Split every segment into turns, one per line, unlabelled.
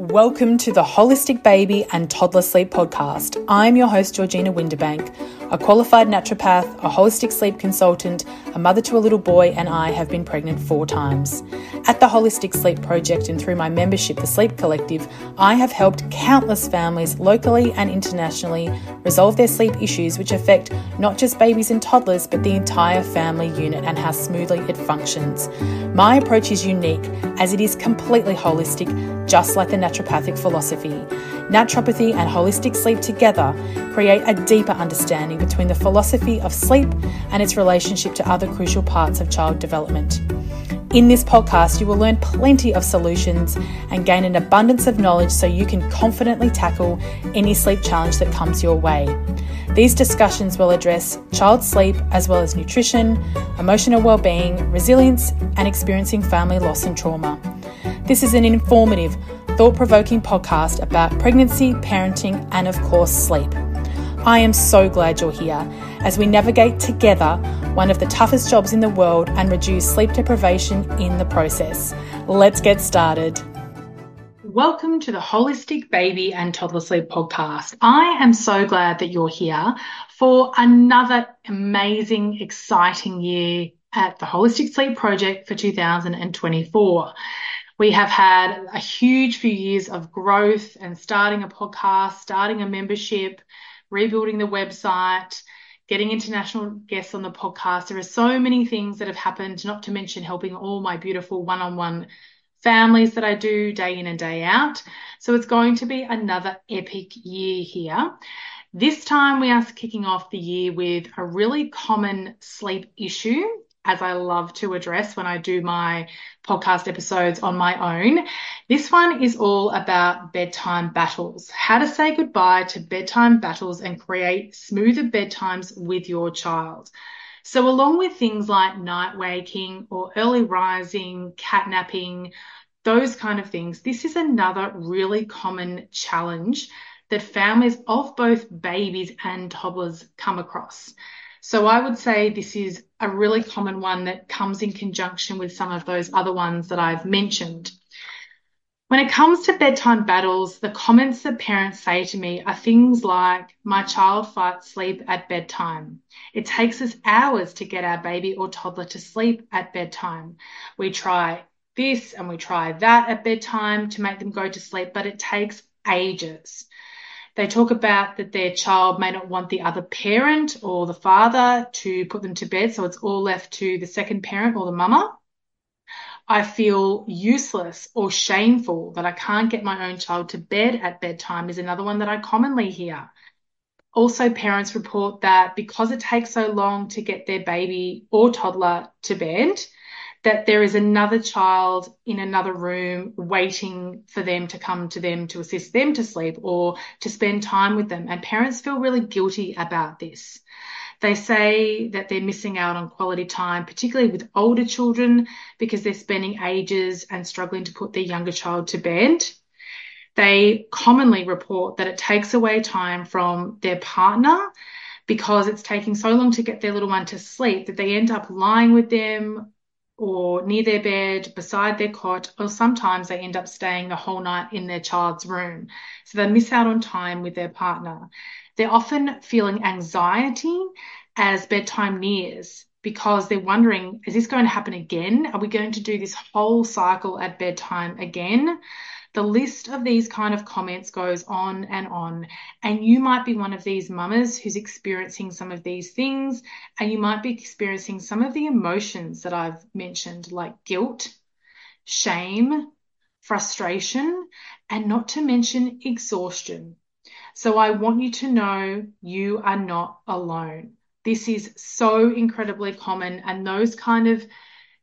Welcome to the Holistic Baby and Toddler Sleep Podcast. I'm your host, Georgina Winderbank. A qualified naturopath, a holistic sleep consultant, a mother to a little boy, and I have been pregnant four times. At the Holistic Sleep Project and through my membership, the Sleep Collective, I have helped countless families locally and internationally resolve their sleep issues, which affect not just babies and toddlers, but the entire family unit and how smoothly it functions. My approach is unique as it is completely holistic, just like the naturopathic philosophy. Naturopathy and holistic sleep together create a deeper understanding between the philosophy of sleep and its relationship to other crucial parts of child development. In this podcast, you will learn plenty of solutions and gain an abundance of knowledge so you can confidently tackle any sleep challenge that comes your way. These discussions will address child sleep as well as nutrition, emotional well-being, resilience, and experiencing family loss and trauma. This is an informative, thought provoking podcast about pregnancy, parenting, and of course, sleep. I am so glad you're here as we navigate together one of the toughest jobs in the world and reduce sleep deprivation in the process. Let's get started. Welcome to the Holistic Baby and Toddler Sleep podcast. I am so glad that you're here for another amazing, exciting year at the Holistic Sleep Project for 2024. We have had a huge few years of growth and starting a podcast, starting a membership, rebuilding the website, getting international guests on the podcast. There are so many things that have happened, not to mention helping all my beautiful one on one families that I do day in and day out. So it's going to be another epic year here. This time we are kicking off the year with a really common sleep issue as I love to address when I do my podcast episodes on my own. This one is all about bedtime battles, how to say goodbye to bedtime battles and create smoother bedtimes with your child. So along with things like night waking or early rising, catnapping, those kind of things, this is another really common challenge that families of both babies and toddlers come across. So I would say this is a really common one that comes in conjunction with some of those other ones that I've mentioned. When it comes to bedtime battles, the comments that parents say to me are things like, my child fights sleep at bedtime. It takes us hours to get our baby or toddler to sleep at bedtime. We try this and we try that at bedtime to make them go to sleep, but it takes ages. They talk about that their child may not want the other parent or the father to put them to bed, so it's all left to the second parent or the mama. I feel useless or shameful that I can't get my own child to bed at bedtime is another one that I commonly hear. Also, parents report that because it takes so long to get their baby or toddler to bed, that there is another child in another room waiting for them to come to them to assist them to sleep or to spend time with them. And parents feel really guilty about this. They say that they're missing out on quality time, particularly with older children, because they're spending ages and struggling to put their younger child to bed. They commonly report that it takes away time from their partner because it's taking so long to get their little one to sleep that they end up lying with them or near their bed, beside their cot, or sometimes they end up staying the whole night in their child's room. So they miss out on time with their partner. They're often feeling anxiety as bedtime nears because they're wondering, is this going to happen again? Are we going to do this whole cycle at bedtime again? The list of these kind of comments goes on and on. And you might be one of these mamas who's experiencing some of these things, and you might be experiencing some of the emotions that I've mentioned, like guilt, shame, frustration, and not to mention exhaustion. So I want you to know you are not alone. This is so incredibly common, and those kind of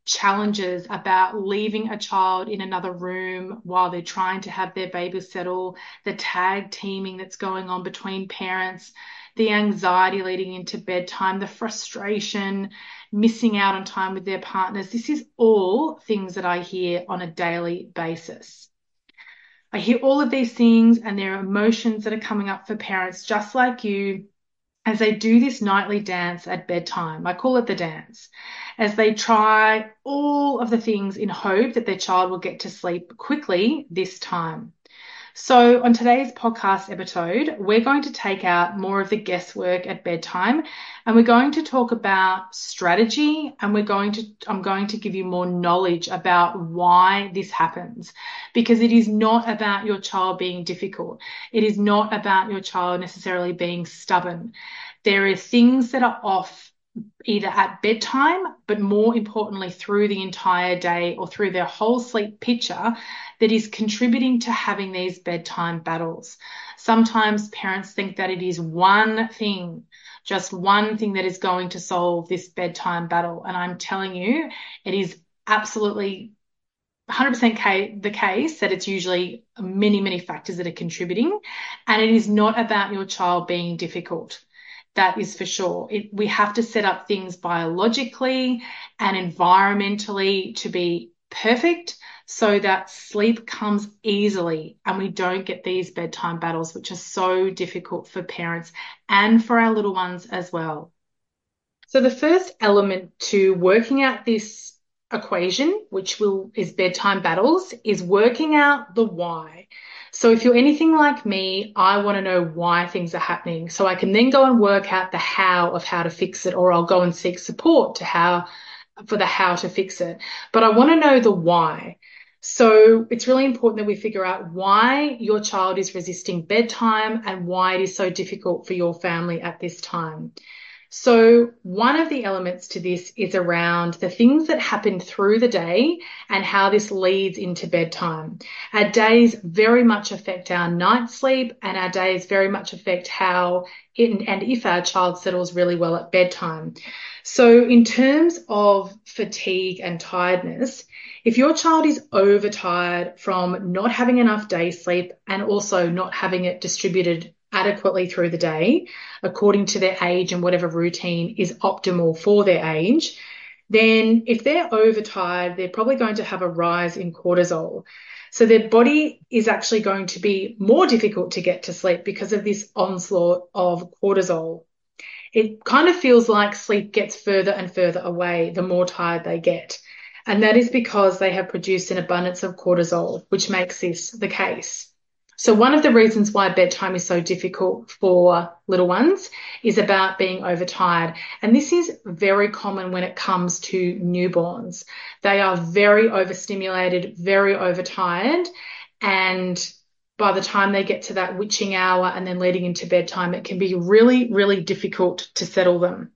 challenges about leaving a child in another room while they're trying to have their baby settle, the tag teaming that's going on between parents, the anxiety leading into bedtime, the frustration, missing out on time with their partners. This is all things that I hear on a daily basis. I hear all of these things and there are emotions that are coming up for parents just like you as they do this nightly dance at bedtime. I call it the dance. As they try all of the things in hope that their child will get to sleep quickly this time. So, on today's podcast episode, we're going to take out more of the guesswork at bedtime and we're going to talk about strategy and we're going to, I'm going to give you more knowledge about why this happens because it is not about your child being difficult. It is not about your child necessarily being stubborn. There are things that are off either at bedtime, but more importantly, through the entire day or through their whole sleep picture that is contributing to having these bedtime battles. Sometimes parents think that it is one thing, just one thing that is going to solve this bedtime battle. And I'm telling you, it is absolutely 100% the case that it's usually many, many factors that are contributing. And it is not about your child being difficult. That is for sure. It, we have to set up things biologically and environmentally to be perfect so that sleep comes easily and we don't get these bedtime battles, which are so difficult for parents and for our little ones as well. So the first element to working out this equation, which will is bedtime battles, is working out the why. So if you're anything like me, I want to know why things are happening. So I can then go and work out the how of how to fix it, or I'll go and seek support to how for the how to fix it. But I want to know the why. So it's really important that we figure out why your child is resisting bedtime and why it is so difficult for your family at this time. So one of the elements to this is around the things that happen through the day and how this leads into bedtime. Our days very much affect our night sleep and our days very much affect how it, and if our child settles really well at bedtime. So in terms of fatigue and tiredness, if your child is overtired from not having enough day sleep and also not having it distributed adequately through the day, according to their age and whatever routine is optimal for their age, then if they're overtired, they're probably going to have a rise in cortisol. So their body is actually going to be more difficult to get to sleep because of this onslaught of cortisol. It kind of feels like sleep gets further and further away the more tired they get. And that is because they have produced an abundance of cortisol, which makes this the case. So one of the reasons why bedtime is so difficult for little ones is about being overtired. And this is very common when it comes to newborns. They are very overstimulated, very overtired. And by the time they get to that witching hour and then leading into bedtime, it can be really, really difficult to settle them.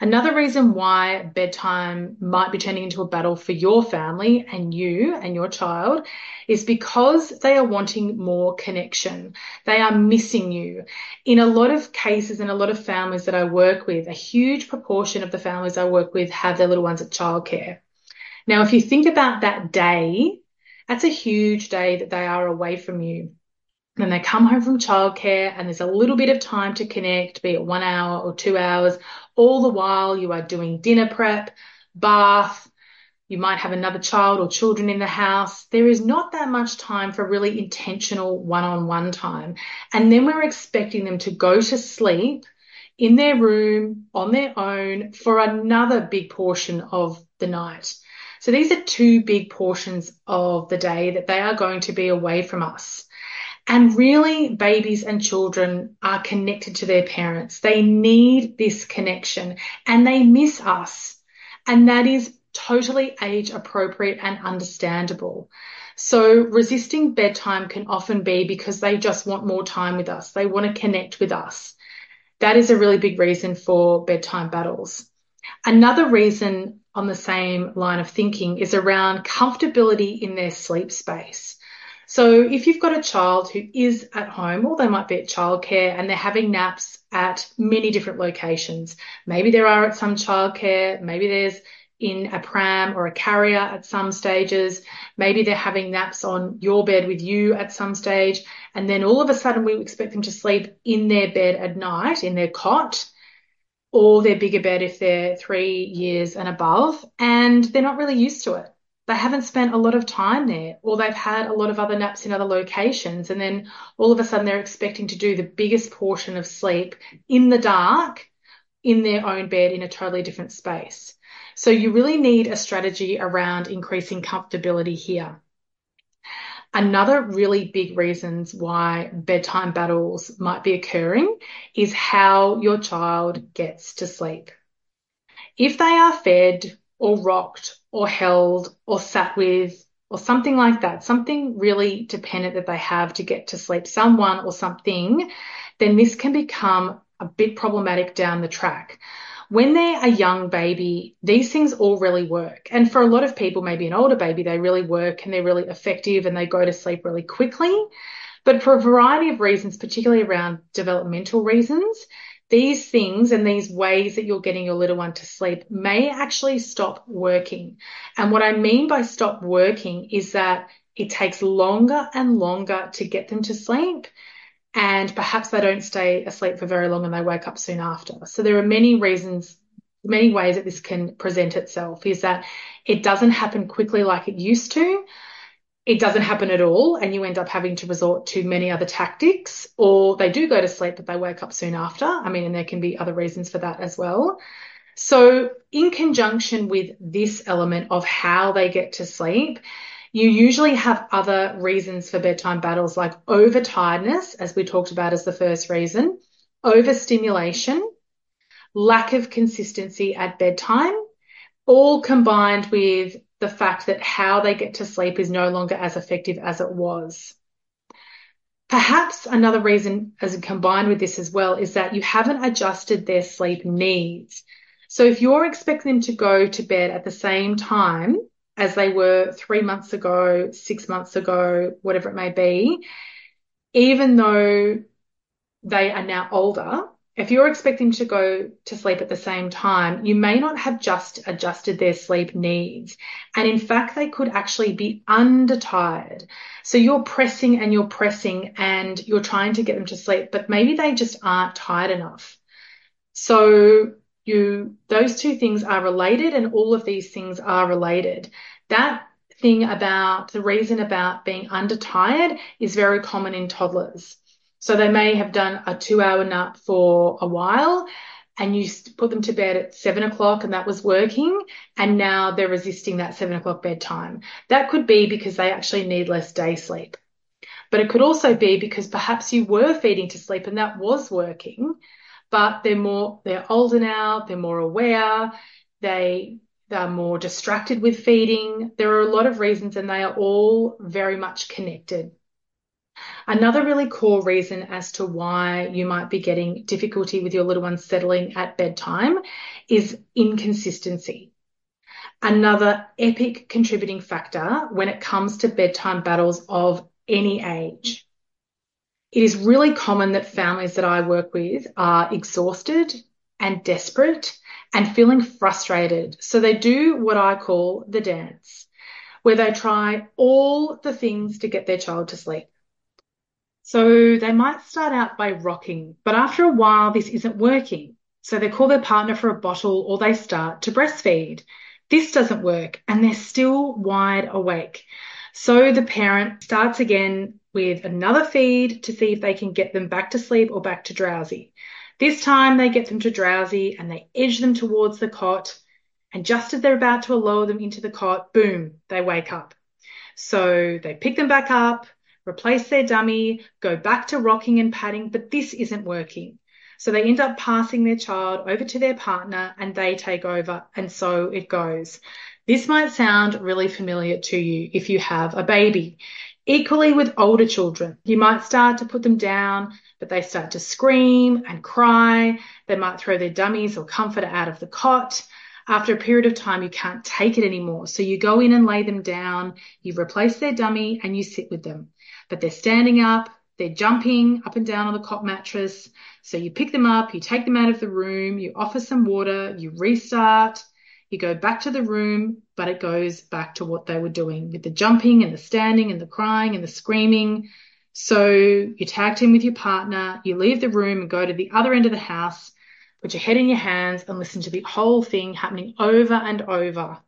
Another reason why bedtime might be turning into a battle for your family and you and your child is because they are wanting more connection. They are missing you. In a lot of cases, in a lot of families that I work with, a huge proportion of the families I work with have their little ones at childcare. Now, if you think about that day, that's a huge day that they are away from you. Then they come home from childcare and there's a little bit of time to connect, be it one hour or two hours. All the while you are doing dinner prep, bath, you might have another child or children in the house. There is not that much time for really intentional one on one time. And then we're expecting them to go to sleep in their room on their own for another big portion of the night. So these are two big portions of the day that they are going to be away from us. And really, babies and children are connected to their parents. They need this connection and they miss us. And that is totally age appropriate and understandable. So resisting bedtime can often be because they just want more time with us. They want to connect with us. That is a really big reason for bedtime battles. Another reason on the same line of thinking is around comfortability in their sleep space. So if you've got a child who is at home or they might be at childcare and they're having naps at many different locations, maybe there are at some childcare, maybe there's in a pram or a carrier at some stages. Maybe they're having naps on your bed with you at some stage. And then all of a sudden we expect them to sleep in their bed at night, in their cot or their bigger bed if they're three years and above. And they're not really used to it they haven't spent a lot of time there or they've had a lot of other naps in other locations and then all of a sudden they're expecting to do the biggest portion of sleep in the dark in their own bed in a totally different space. So you really need a strategy around increasing comfortability here. Another really big reasons why bedtime battles might be occurring is how your child gets to sleep. If they are fed or rocked or held or sat with or something like that, something really dependent that they have to get to sleep, someone or something, then this can become a bit problematic down the track when they're a young baby, these things all really work. And for a lot of people, maybe an older baby, they really work and they're really effective and they go to sleep really quickly. But for a variety of reasons, particularly around developmental reasons, these things and these ways that you're getting your little one to sleep may actually stop working. And what I mean by stop working is that it takes longer and longer to get them to sleep and perhaps they don't stay asleep for very long and they wake up soon after. So there are many reasons, many ways that this can present itself is that it doesn't happen quickly like it used to. It doesn't happen at all, and you end up having to resort to many other tactics, or they do go to sleep, but they wake up soon after. I mean, and there can be other reasons for that as well. So, in conjunction with this element of how they get to sleep, you usually have other reasons for bedtime battles like overtiredness, as we talked about as the first reason, overstimulation, lack of consistency at bedtime, all combined with the fact that how they get to sleep is no longer as effective as it was. Perhaps another reason, as combined with this as well, is that you haven't adjusted their sleep needs. So if you're expecting them to go to bed at the same time as they were three months ago, six months ago, whatever it may be, even though they are now older, if you're expecting to go to sleep at the same time, you may not have just adjusted their sleep needs. And in fact, they could actually be undertired. So you're pressing and you're pressing and you're trying to get them to sleep, but maybe they just aren't tired enough. So you those two things are related and all of these things are related that thing about the reason about being undertired is very common in toddlers so they may have done a two hour nap for a while and you put them to bed at seven o'clock and that was working and now they're resisting that seven o'clock bedtime that could be because they actually need less day sleep but it could also be because perhaps you were feeding to sleep and that was working but they're more, they're older now, they're more aware, they, they're more distracted with feeding. There are a lot of reasons and they are all very much connected. Another really core reason as to why you might be getting difficulty with your little one settling at bedtime is inconsistency. Another epic contributing factor when it comes to bedtime battles of any age. It is really common that families that I work with are exhausted and desperate and feeling frustrated. So they do what I call the dance, where they try all the things to get their child to sleep. So they might start out by rocking, but after a while, this isn't working. So they call their partner for a bottle or they start to breastfeed. This doesn't work and they're still wide awake. So the parent starts again with another feed to see if they can get them back to sleep or back to drowsy. This time they get them to drowsy and they edge them towards the cot. And just as they're about to lower them into the cot, boom, they wake up. So they pick them back up, replace their dummy, go back to rocking and patting, but this isn't working. So they end up passing their child over to their partner and they take over. And so it goes. This might sound really familiar to you if you have a baby. Equally with older children, you might start to put them down, but they start to scream and cry. They might throw their dummies or comforter out of the cot. After a period of time, you can't take it anymore. So you go in and lay them down, you replace their dummy and you sit with them. But they're standing up, they're jumping up and down on the cot mattress. So you pick them up, you take them out of the room, you offer some water, you restart, you go back to the room, but it goes back to what they were doing with the jumping and the standing and the crying and the screaming. So you tag team with your partner, you leave the room and go to the other end of the house, put your head in your hands and listen to the whole thing happening over and over.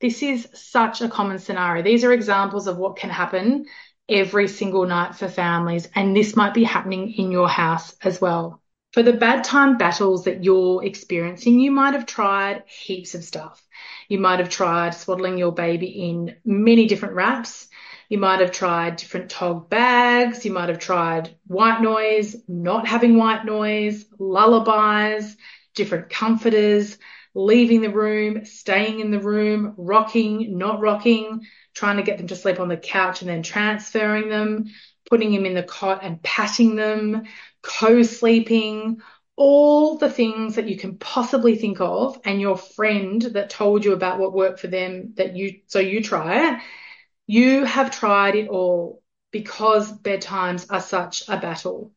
This is such a common scenario. These are examples of what can happen every single night for families, and this might be happening in your house as well. For the bad time battles that you're experiencing, you might have tried heaps of stuff. You might have tried swaddling your baby in many different wraps. You might have tried different Tog bags. You might have tried white noise, not having white noise, lullabies, different comforters, leaving the room, staying in the room, rocking, not rocking, trying to get them to sleep on the couch and then transferring them, putting them in the cot and patting them, co-sleeping, all the things that you can possibly think of and your friend that told you about what worked for them that you so you try it you have tried it all because bedtimes are such a battle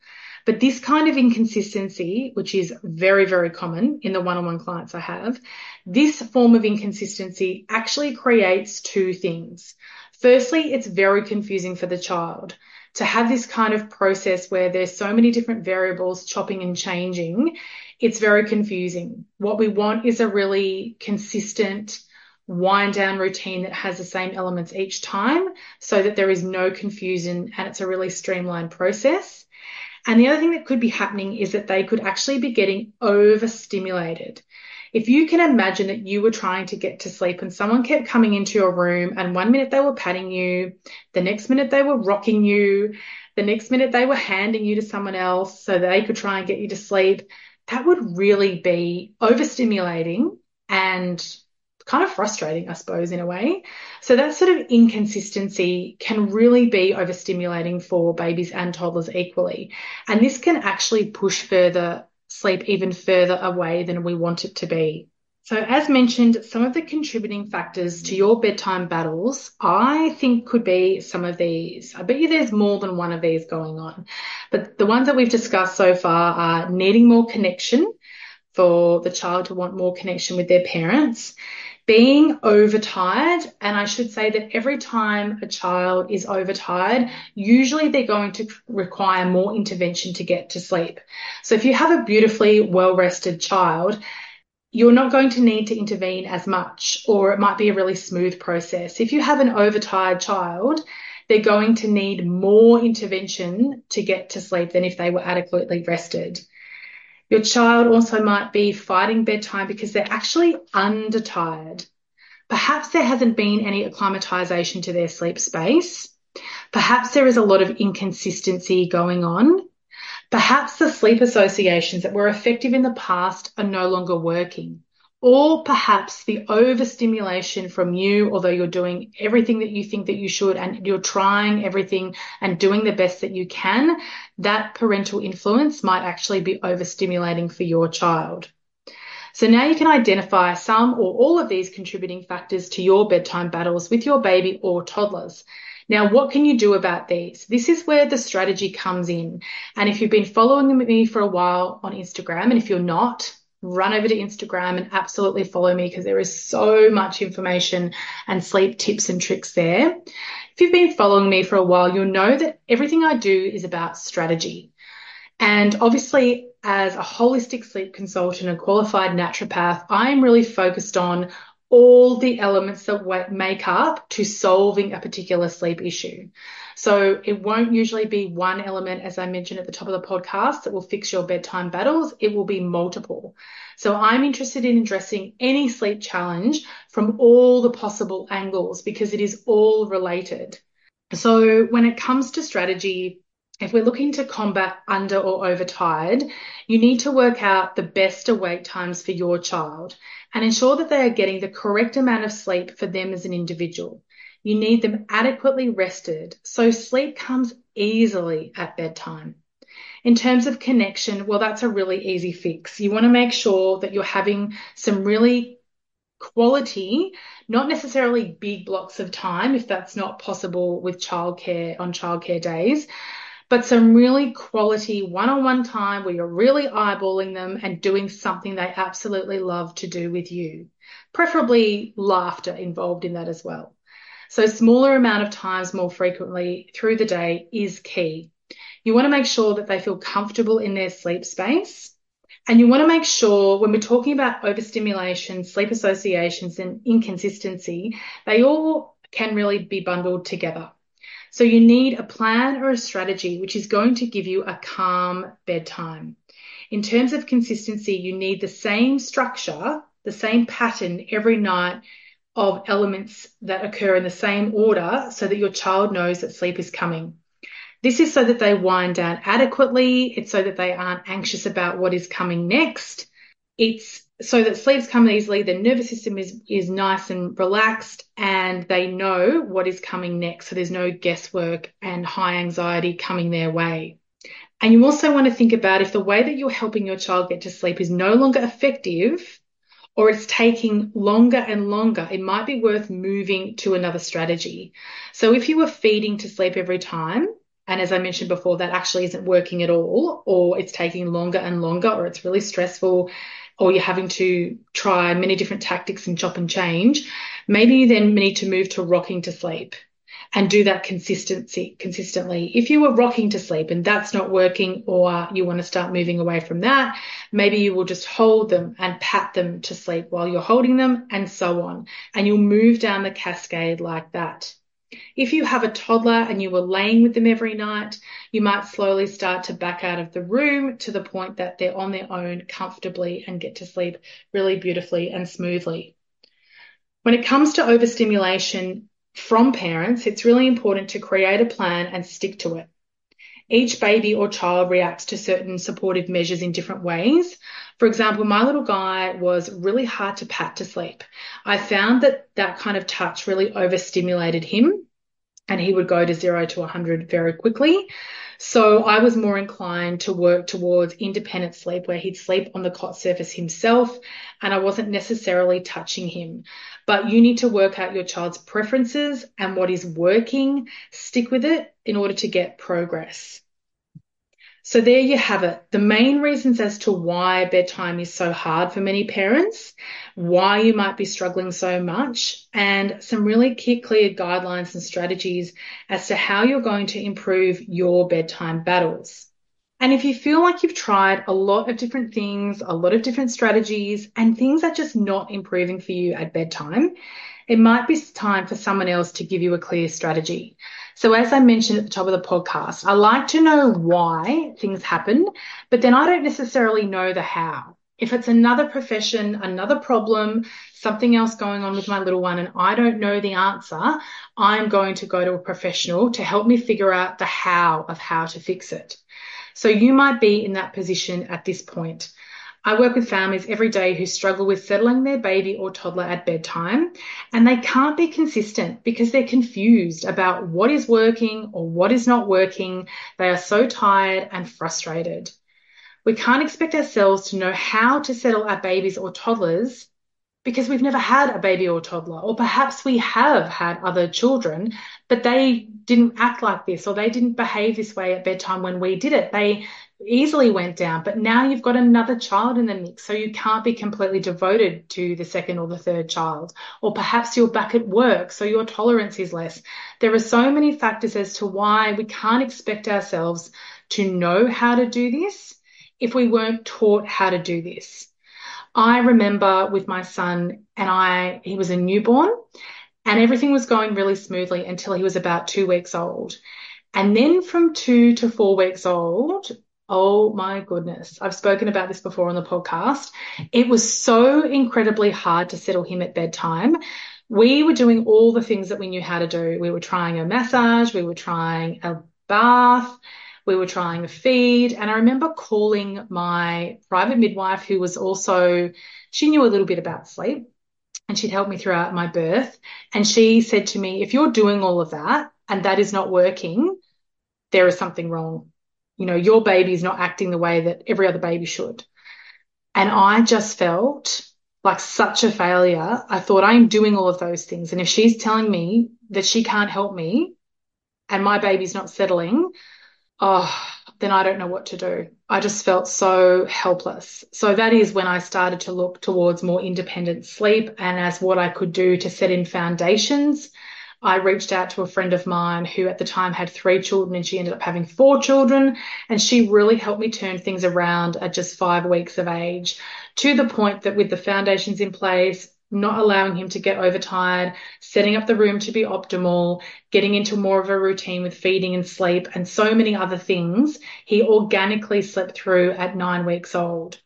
but this kind of inconsistency which is very very common in the one-on-one clients i have this form of inconsistency actually creates two things firstly it's very confusing for the child to have this kind of process where there's so many different variables chopping and changing, it's very confusing. What we want is a really consistent wind down routine that has the same elements each time so that there is no confusion and it's a really streamlined process. And the other thing that could be happening is that they could actually be getting overstimulated. If you can imagine that you were trying to get to sleep and someone kept coming into your room and one minute they were patting you, the next minute they were rocking you, the next minute they were handing you to someone else so they could try and get you to sleep, that would really be overstimulating and kind of frustrating, I suppose, in a way. So that sort of inconsistency can really be overstimulating for babies and toddlers equally. And this can actually push further sleep even further away than we want it to be. So, as mentioned, some of the contributing factors to your bedtime battles, I think could be some of these. I bet you there's more than one of these going on. But the ones that we've discussed so far are needing more connection for the child to want more connection with their parents, being overtired, and I should say that every time a child is overtired, usually they're going to require more intervention to get to sleep. So if you have a beautifully well rested child, you're not going to need to intervene as much, or it might be a really smooth process. If you have an overtired child, they're going to need more intervention to get to sleep than if they were adequately rested. Your child also might be fighting bedtime because they're actually undertired. Perhaps there hasn't been any acclimatization to their sleep space. Perhaps there is a lot of inconsistency going on. Perhaps the sleep associations that were effective in the past are no longer working or perhaps the overstimulation from you, although you're doing everything that you think that you should and you're trying everything and doing the best that you can, that parental influence might actually be overstimulating for your child. So now you can identify some or all of these contributing factors to your bedtime battles with your baby or toddlers. Now, what can you do about these? This is where the strategy comes in. And if you've been following me for a while on Instagram, and if you're not, run over to Instagram and absolutely follow me because there is so much information and sleep tips and tricks there. If you've been following me for a while, you'll know that everything I do is about strategy. And obviously, as a holistic sleep consultant and qualified naturopath, I'm really focused on all the elements that make up to solving a particular sleep issue. So it won't usually be one element, as I mentioned at the top of the podcast, that will fix your bedtime battles. It will be multiple. So I'm interested in addressing any sleep challenge from all the possible angles because it is all related. So when it comes to strategy, if we're looking to combat under or overtired, you need to work out the best awake times for your child and ensure that they are getting the correct amount of sleep for them as an individual. You need them adequately rested so sleep comes easily at bedtime. In terms of connection, well, that's a really easy fix. You want to make sure that you're having some really quality, not necessarily big blocks of time, if that's not possible with childcare on childcare days, but some really quality one on one time where you're really eyeballing them and doing something they absolutely love to do with you. Preferably laughter involved in that as well. So smaller amount of times more frequently through the day is key. You want to make sure that they feel comfortable in their sleep space. And you want to make sure when we're talking about overstimulation, sleep associations and inconsistency, they all can really be bundled together. So you need a plan or a strategy which is going to give you a calm bedtime. In terms of consistency, you need the same structure, the same pattern every night of elements that occur in the same order so that your child knows that sleep is coming. This is so that they wind down adequately. It's so that they aren't anxious about what is coming next. It's so that sleep's coming easily. the nervous system is, is nice and relaxed and they know what is coming next. So there's no guesswork and high anxiety coming their way. And you also want to think about if the way that you're helping your child get to sleep is no longer effective or it's taking longer and longer, it might be worth moving to another strategy. So if you were feeding to sleep every time, and as I mentioned before, that actually isn't working at all, or it's taking longer and longer, or it's really stressful, or you're having to try many different tactics and chop and change, maybe you then need to move to rocking to sleep and do that consistency consistently. If you were rocking to sleep and that's not working or you want to start moving away from that, maybe you will just hold them and pat them to sleep while you're holding them and so on. And you'll move down the cascade like that. If you have a toddler and you were laying with them every night, you might slowly start to back out of the room to the point that they're on their own comfortably and get to sleep really beautifully and smoothly. When it comes to overstimulation, from parents, it's really important to create a plan and stick to it. Each baby or child reacts to certain supportive measures in different ways. For example, my little guy was really hard to pat to sleep. I found that that kind of touch really overstimulated him and he would go to zero to 100 very quickly. So I was more inclined to work towards independent sleep where he'd sleep on the cot surface himself and I wasn't necessarily touching him. But you need to work out your child's preferences and what is working, stick with it in order to get progress. So there you have it. The main reasons as to why bedtime is so hard for many parents, why you might be struggling so much, and some really clear guidelines and strategies as to how you're going to improve your bedtime battles. And if you feel like you've tried a lot of different things, a lot of different strategies, and things are just not improving for you at bedtime, it might be time for someone else to give you a clear strategy. So as I mentioned at the top of the podcast, I like to know why things happen, but then I don't necessarily know the how. If it's another profession, another problem, something else going on with my little one, and I don't know the answer, I'm going to go to a professional to help me figure out the how of how to fix it. So you might be in that position at this point. I work with families every day who struggle with settling their baby or toddler at bedtime and they can't be consistent because they're confused about what is working or what is not working. They are so tired and frustrated. We can't expect ourselves to know how to settle our babies or toddlers because we've never had a baby or toddler, or perhaps we have had other children, but they didn't act like this or they didn't behave this way at bedtime when we did it. They easily went down, but now you've got another child in the mix, so you can't be completely devoted to the second or the third child. Or perhaps you're back at work, so your tolerance is less. There are so many factors as to why we can't expect ourselves to know how to do this if we weren't taught how to do this. I remember with my son and I, he was a newborn and everything was going really smoothly until he was about two weeks old. And then from two to four weeks old, oh my goodness, I've spoken about this before on the podcast. It was so incredibly hard to settle him at bedtime. We were doing all the things that we knew how to do. We were trying a massage, we were trying a bath, we were trying a feed. And I remember calling my private midwife, who was also, she knew a little bit about sleep and she'd helped me throughout my birth. And she said to me, if you're doing all of that and that is not working, there is something wrong. You know, your baby is not acting the way that every other baby should. And I just felt like such a failure. I thought I'm doing all of those things. And if she's telling me that she can't help me and my baby's not settling, oh, then I don't know what to do. I just felt so helpless. So that is when I started to look towards more independent sleep and as what I could do to set in foundations. I reached out to a friend of mine who at the time had three children and she ended up having four children. And she really helped me turn things around at just five weeks of age to the point that with the foundations in place, not allowing him to get overtired, setting up the room to be optimal, getting into more of a routine with feeding and sleep, and so many other things, he organically slept through at nine weeks old.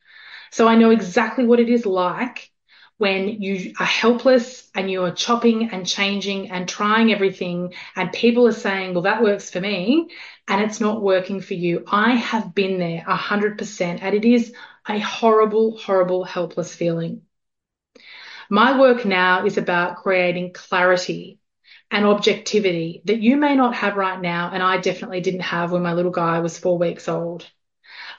So I know exactly what it is like when you are helpless and you are chopping and changing and trying everything and people are saying, well, that works for me and it's not working for you. I have been there a hundred percent and it is a horrible, horrible, helpless feeling. My work now is about creating clarity and objectivity that you may not have right now. And I definitely didn't have when my little guy was four weeks old.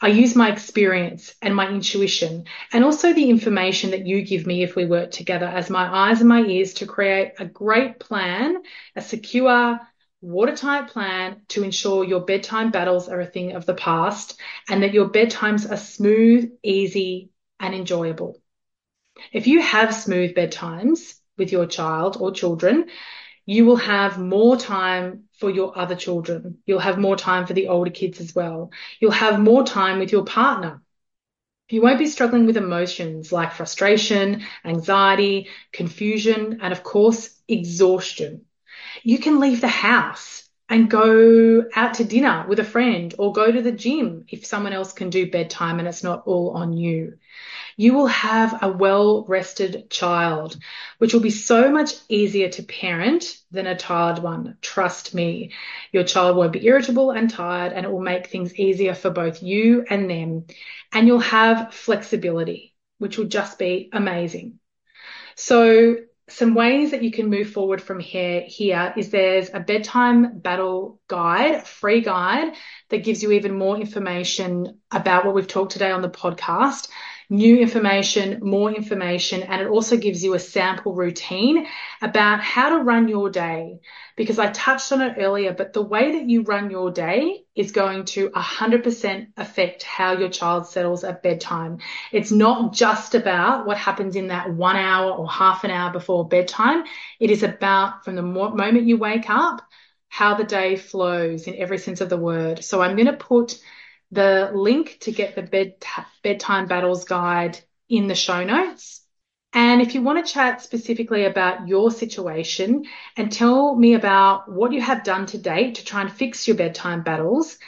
I use my experience and my intuition and also the information that you give me if we work together as my eyes and my ears to create a great plan, a secure, watertight plan to ensure your bedtime battles are a thing of the past and that your bedtimes are smooth, easy, and enjoyable. If you have smooth bedtimes with your child or children, you will have more time for your other children. You'll have more time for the older kids as well. You'll have more time with your partner. You won't be struggling with emotions like frustration, anxiety, confusion, and of course, exhaustion. You can leave the house and go out to dinner with a friend or go to the gym if someone else can do bedtime and it's not all on you you will have a well rested child, which will be so much easier to parent than a tired one. Trust me, your child won't be irritable and tired, and it will make things easier for both you and them. And you'll have flexibility, which will just be amazing. So, some ways that you can move forward from here here is there's a bedtime battle guide, free guide that gives you even more information about what we've talked today on the podcast new information, more information, and it also gives you a sample routine about how to run your day. Because I touched on it earlier, but the way that you run your day is going to 100% affect how your child settles at bedtime. It's not just about what happens in that one hour or half an hour before bedtime. It is about from the moment you wake up, how the day flows in every sense of the word. So I'm going to put the link to get the bed bedtime battles guide in the show notes. And if you want to chat specifically about your situation and tell me about what you have done to date to try and fix your bedtime battles,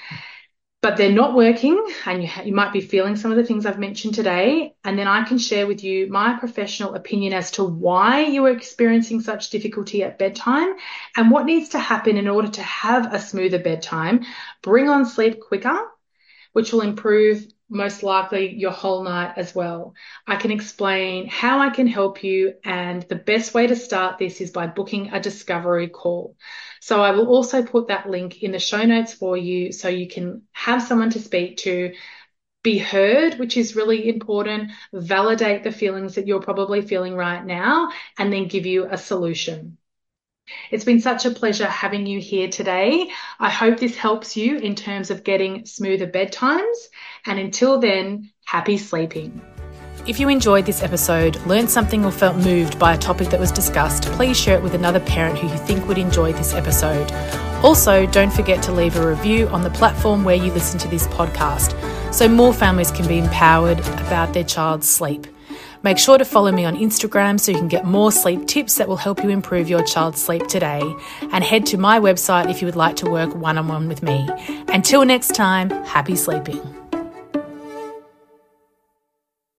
but they're not working and you, you might be feeling some of the things I've mentioned today. And then I can share with you my professional opinion as to why you are experiencing such difficulty at bedtime and what needs to happen in order to have a smoother bedtime, bring on sleep quicker which will improve most likely your whole night as well. I can explain how I can help you, and the best way to start this is by booking a discovery call. So I will also put that link in the show notes for you so you can have someone to speak to. Be heard, which is really important. Validate the feelings that you're probably feeling right now, and then give you a solution. It's been such a pleasure having you here today. I hope this helps you in terms of getting smoother bedtimes. And until then, happy sleeping. If you enjoyed this episode, learned something, or felt moved by a topic that was discussed, please share it with another parent who you think would enjoy this episode. Also, don't forget to leave a review on the platform where you listen to this podcast so more families can be empowered about their child's sleep. Make sure to follow me on Instagram so you can get more sleep tips that will help you improve your child's sleep today. And head to my website if you would like to work one on one with me. Until next time, happy sleeping.